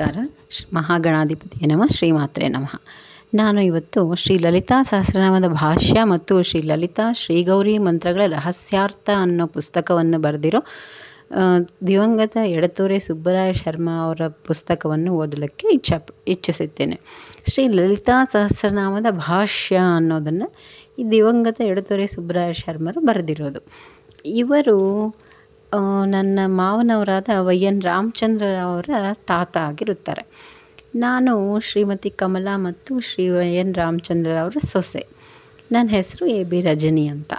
ನಮಸ್ಕಾರ. ಮಹಾಗಣಾಧಿಪತಿಯ ನಮ. ಶ್ರೀಮಾತ್ರೇ ನಮಃ. ನಾನು ಇವತ್ತು ಶ್ರೀ ಲಲಿತಾ ಸಹಸ್ರನಾಮದ ಭಾಷ್ಯ ಮತ್ತು ಶ್ರೀ ಲಲಿತಾ ಶ್ರೀಗೌರಿ ಮಂತ್ರಗಳ ರಹಸ್ಯಾರ್ಥ ಅನ್ನೋ ಪುಸ್ತಕವನ್ನು ಬರೆದಿರೋ ದಿವಂಗತ ಎಡತೂರೆ ಸುಬ್ಬರಾಯ ಶರ್ಮಾ ಅವರ ಪುಸ್ತಕವನ್ನು ಓದಲಿಕ್ಕೆ ಇಚ್ಛ, ಇಚ್ಛಿಸುತ್ತೇನೆ. ಶ್ರೀ ಲಲಿತಾ ಸಹಸ್ರನಾಮದ ಭಾಷ್ಯ ಅನ್ನೋದನ್ನು ಈ ದಿವಂಗತ ಎಡತೂರೆ ಸುಬ್ಬರಾಯ ಶರ್ಮರು ಬರೆದಿರೋದು. ಇವರು ನನ್ನ ಮಾವನವರಾದ ವೈ ಎನ್ ರಾಮಚಂದ್ರರವರ ತಾತ ಆಗಿರುತ್ತಾರೆ. ನಾನು ಶ್ರೀಮತಿ ಕಮಲಾ ಮತ್ತು ಶ್ರೀ ವೈ ಎನ್ ರಾಮಚಂದ್ರರವರ ಸೊಸೆ. ನನ್ನ ಹೆಸರು ಎ ಬಿ ರಜನಿ ಅಂತ.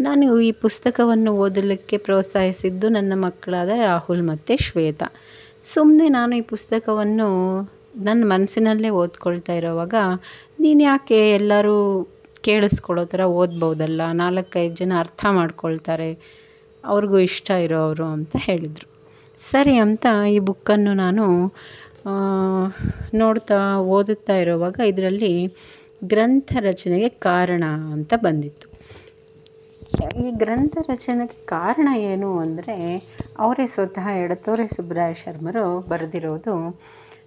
ನಾನು ಈ ಪುಸ್ತಕವನ್ನು ಓದಲಿಕ್ಕೆ ಪ್ರೋತ್ಸಾಹಿಸಿದ್ದು ನನ್ನ ಮಕ್ಕಳಾದ ರಾಹುಲ್ ಮತ್ತು ಶ್ವೇತಾ. ಸುಮ್ಮನೆ ನಾನು ಈ ಪುಸ್ತಕವನ್ನು ನನ್ನ ಮನಸ್ಸಿನಲ್ಲೇ ಓದ್ಕೊಳ್ತಾ ಇರೋವಾಗ ನೀನು ಯಾಕೆ ಎಲ್ಲರೂ ಕೇಳಿಸ್ಕೊಳ್ಳೋ ಥರ ಓದ್ಬೋದಲ್ಲ? ನಾಲ್ಕೈದು ಜನ ಅರ್ಥ ಮಾಡ್ಕೊಳ್ತಾರೆ. ಅವ್ರಿಗೂ ಇಷ್ಟ ಇರೋವ್ರು ಅಂತ ಹೇಳಿದರು. ಸರಿ ಅಂತ ಈ ಬುಕ್ಕನ್ನು ನಾನು ನೋಡ್ತಾ ಓದುತ್ತಾ ಇರುವಾಗ ಇದರಲ್ಲಿ ಗ್ರಂಥ ರಚನೆಗೆ ಕಾರಣ ಅಂತ ಬಂದಿತ್ತು. ಈ ಗ್ರಂಥ ರಚನೆಗೆ ಕಾರಣ ಏನು ಅಂದರೆ, ಅವರೇ ಸ್ವತಃ ಎಡತೋರೆ ಸುಬ್ರಾಯ ಶರ್ಮರು ಬರೆದಿರೋದು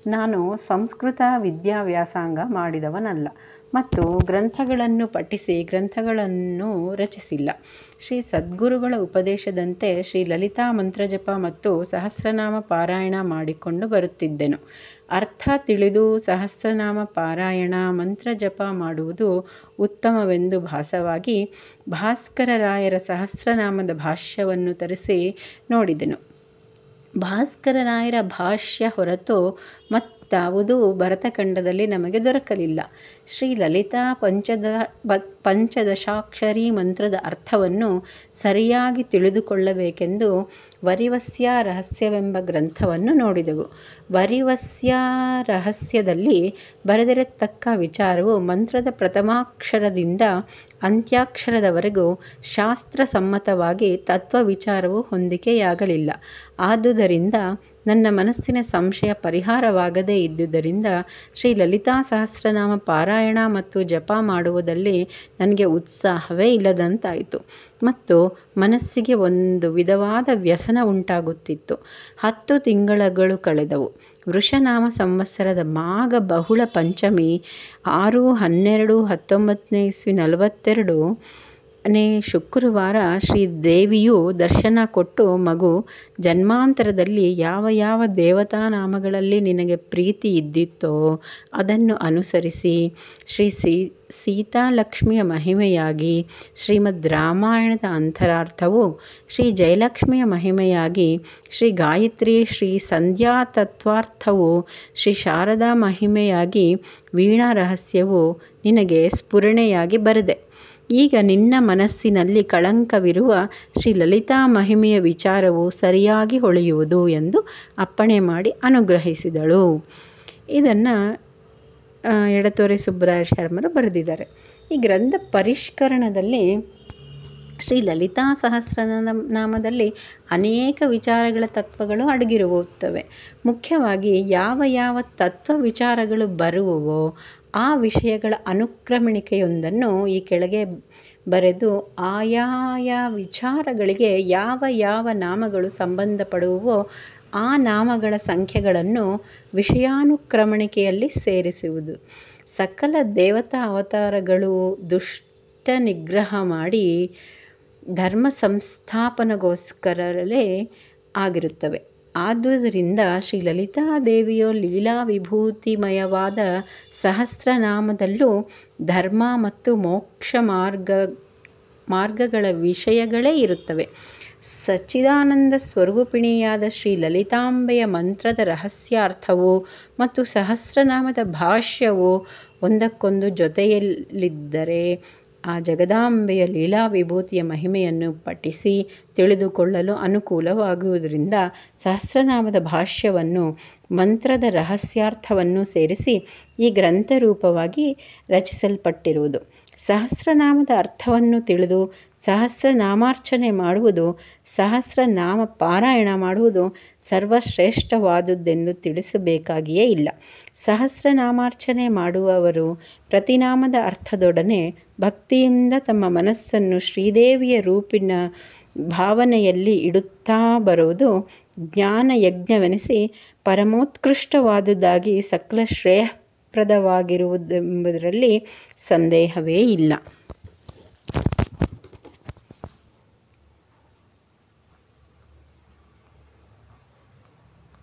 ನಾನು ಸಂಸ್ಕೃತ ವಿದ್ಯಾವ್ಯಾಸಂಗ ಮಾಡಿದವನಲ್ಲ ಮತ್ತು ಗ್ರಂಥಗಳನ್ನು ಪಠಿಸಿ ಗ್ರಂಥಗಳನ್ನು ರಚಿಸಿಲ್ಲ. ಶ್ರೀ ಸದ್ಗುರುಗಳ ಉಪದೇಶದಂತೆ ಶ್ರೀ ಲಲಿತಾ ಮಂತ್ರಜಪ ಮತ್ತು ಸಹಸ್ರನಾಮ ಪಾರಾಯಣ ಮಾಡಿಕೊಂಡು ಬರುತ್ತಿದ್ದೆನು. ಅರ್ಥ ತಿಳಿದು ಸಹಸ್ರನಾಮ ಪಾರಾಯಣ ಮಂತ್ರಜಪ ಮಾಡುವುದು ಉತ್ತಮವೆಂದು ಭಾಸವಾಗಿ ಭಾಸ್ಕರರಾಯರ ಸಹಸ್ರನಾಮದ ಭಾಷ್ಯವನ್ನು ತರಿಸಿ ನೋಡಿದೆನು. ಭಾಸ್ಕರರಾಯರ ಭಾಷ್ಯ ಹೊರತು ಮತ್ತಾವುದೂ ಭರತಖಂಡದಲ್ಲಿ ನಮಗೆ ದೊರಕಲಿಲ್ಲ. ಶ್ರೀ ಲಲಿತಾ ಪಂಚದ ಪಂಚದಶಾಕ್ಷರಿ ಮಂತ್ರದ ಅರ್ಥವನ್ನು ಸರಿಯಾಗಿ ತಿಳಿದುಕೊಳ್ಳಬೇಕೆಂದು ವರಿವಸ್ಯ ರಹಸ್ಯವೆಂಬ ಗ್ರಂಥವನ್ನು ನೋಡಿದೆವು. ವರಿವಸ್ಯ ರಹಸ್ಯದಲ್ಲಿ ಬರೆದಿರತಕ್ಕ ವಿಚಾರವು ಮಂತ್ರದ ಪ್ರಥಮಾಕ್ಷರದಿಂದ ಅಂತ್ಯಾಕ್ಷರದವರೆಗೂ ಶಾಸ್ತ್ರಸಮ್ಮತವಾಗಿ ತತ್ವ ವಿಚಾರವು ಹೊಂದಿಕೆಯಾಗಲಿಲ್ಲ. ಆದುದರಿಂದ ನನ್ನ ಮನಸ್ಸಿನ ಸಂಶಯ ಪರಿಹಾರವಾಗದೇ ಇದ್ದುದರಿಂದ ಶ್ರೀ ಲಲಿತಾ ಸಹಸ್ರನಾಮ ಪಾರಾಯಣ ಮತ್ತು ಜಪ ಮಾಡುವುದಲ್ಲಿ ನನಗೆ ಉತ್ಸಾಹವೇ ಇಲ್ಲದಂತಾಯಿತು. ಮತ್ತು ಮನಸ್ಸಿಗೆ ಒಂದು ವಿಧವಾದ ವ್ಯಸನ ಉಂಟಾಗುತ್ತಿತ್ತು. ಹತ್ತು ತಿಂಗಳಗಳು ಕಳೆದವು. ವೃಷನಾಮ ಸಂವತ್ಸರದ ಮಾಘ ಬಹುಳ ಪಂಚಮಿ, ಆರು ಹನ್ನೆರಡು ಹತ್ತೊಂಬತ್ತನೇ ಇಸ್ವಿ ನಲವತ್ತೆರಡು ನೇ ಶುಕ್ರವಾರ ಶ್ರೀ ದೇವಿಯು ದರ್ಶನ ಕೊಟ್ಟು ಮಗು ಜನ್ಮಾಂತರದಲ್ಲಿ ಯಾವ ಯಾವ ದೇವತಾ ನಾಮಗಳಲ್ಲಿ ನಿನಗೆ ಪ್ರೀತಿ ಇದ್ದಿತ್ತೋ ಅದನ್ನು ಅನುಸರಿಸಿ ಶ್ರೀ ಸೀ ಸೀತಾಲಕ್ಷ್ಮಿಯ ಮಹಿಮೆಯಾಗಿ ಶ್ರೀಮದ್ ರಾಮಾಯಣದ ಅಂತರಾರ್ಥವು ಶ್ರೀ ಜಯಲಕ್ಷ್ಮಿಯ ಮಹಿಮೆಯಾಗಿ ಶ್ರೀ ಗಾಯತ್ರಿ ಶ್ರೀ ಸಂಧ್ಯಾ ತತ್ವಾರ್ಥವು ಶ್ರೀ ಶಾರದಾ ಮಹಿಮೆಯಾಗಿ ವೀಣಾ ರಹಸ್ಯವು ನಿನಗೆ ಸ್ಫುರಣೆಯಾಗಿ ಬರೆದೆ. ಈಗ ನಿನ್ನ ಮನಸ್ಸಿನಲ್ಲಿ ಕಳಂಕವಿರುವ ಶ್ರೀ ಲಲಿತಾ ಮಹಿಮೆಯ ವಿಚಾರವು ಸರಿಯಾಗಿ ಹೊಳೆಯುವುದು ಎಂದು ಅಪ್ಪಣೆ ಮಾಡಿ ಅನುಗ್ರಹಿಸಿದಳು. ಇದನ್ನು ಎಡತೋರೆ ಸುಬ್ಬರಾಯ ಶರ್ಮರು ಬರೆದಿದ್ದಾರೆ. ಈ ಗ್ರಂಥ ಪರಿಷ್ಕರಣದಲ್ಲಿ ಶ್ರೀ ಲಲಿತಾ ಸಹಸ್ರನಾಮ ನಾಮದಲ್ಲಿ ಅನೇಕ ವಿಚಾರಗಳ ತತ್ವಗಳು ಅಡಗಿರುತ್ತವೆ. ಮುಖ್ಯವಾಗಿ ಯಾವ ಯಾವ ತತ್ವ ವಿಚಾರಗಳು ಬರುವವೋ ಆ ವಿಷಯಗಳ ಅನುಕ್ರಮಣಿಕೆಯೊಂದನ್ನು ಈ ಕೆಳಗೆ ಬರೆದು ಆಯಾಯ ವಿಚಾರಗಳಿಗೆ ಯಾವ ಯಾವ ನಾಮಗಳು ಸಂಬಂಧಪಡುವೋ ಆ ನಾಮಗಳ ಸಂಖ್ಯೆಗಳನ್ನು ವಿಷಯಾನುಕ್ರಮಣಿಕೆಯಲ್ಲಿ ಸೇರಿಸುವುದು. ಸಕಲ ದೇವತಾ ಅವತಾರಗಳು ದುಷ್ಟ ನಿಗ್ರಹ ಮಾಡಿ ಧರ್ಮ ಸಂಸ್ಥಾಪನೆಗೋಸ್ಕರಲೇ ಆಗಿರುತ್ತವೆ. ಆದುದರಿಂದ ಶ್ರೀ ಲಲಿತಾದೇವಿಯು ಲೀಲಾ ವಿಭೂತಿಮಯವಾದ ಸಹಸ್ರನಾಮದಲ್ಲೂ ಧರ್ಮ ಮತ್ತು ಮೋಕ್ಷ ಮಾರ್ಗ, ಮಾರ್ಗಗಳ ವಿಷಯಗಳೇ ಇರುತ್ತವೆ. ಸಚ್ಚಿದಾನಂದ ಸ್ವರೂಪಿಣಿಯಾದ ಶ್ರೀ ಲಲಿತಾಂಬೆಯ ಮಂತ್ರದ ರಹಸ್ಯಾರ್ಥವು ಮತ್ತು ಸಹಸ್ರನಾಮದ ಭಾಷ್ಯವು ಒಂದಕ್ಕೊಂದು ಜೊತೆಯಲ್ಲಿದ್ದರೆ ಆ ಜಗದಾಂಬೆಯ ಲೀಲಾ ವಿಭೂತಿಯ ಮಹಿಮೆಯನ್ನು ಪಠಿಸಿ ತಿಳಿದುಕೊಳ್ಳಲು ಅನುಕೂಲವಾಗುವುದರಿಂದ ಸಹಸ್ರನಾಮದ ಭಾಷ್ಯವನ್ನು, ಮಂತ್ರದ ರಹಸ್ಯಾರ್ಥವನ್ನು ಸೇರಿಸಿ ಈ ಗ್ರಂಥರೂಪವಾಗಿ ರಚಿಸಲ್ಪಟ್ಟಿರುವುದು. ಸಹಸ್ರನಾಮದ ಅರ್ಥವನ್ನು ತಿಳಿದು ಸಹಸ್ರನಾಮಾರ್ಚನೆ ಮಾಡುವುದು, ಸಹಸ್ರನಾಮ ಪಾರಾಯಣ ಮಾಡುವುದು ಸರ್ವಶ್ರೇಷ್ಠವಾದುದೆಂದು ತಿಳಿಸಬೇಕಾಗಿಯೇ ಇಲ್ಲ. ಸಹಸ್ರನಾಮಾರ್ಚನೆ ಮಾಡುವವರು ಪ್ರತಿನಾಮದ ಅರ್ಥದೊಡನೆ ಭಕ್ತಿಯಿಂದ ತಮ್ಮ ಮನಸ್ಸನ್ನು ಶ್ರೀದೇವಿಯ ರೂಪಿನ ಭಾವನೆಯಲ್ಲಿ ಇಡುತ್ತಾ ಬರುವುದು ಜ್ಞಾನ ಯಜ್ಞವೆನಿಸಿ ಪರಮೋತ್ಕೃಷ್ಟವಾದುದಾಗಿ ಸಕಲ ಶ್ರೇಯಃಪ್ರದವಾಗಿರುವುದೆಂಬುದರಲ್ಲಿ ಸಂದೇಹವೇ ಇಲ್ಲ.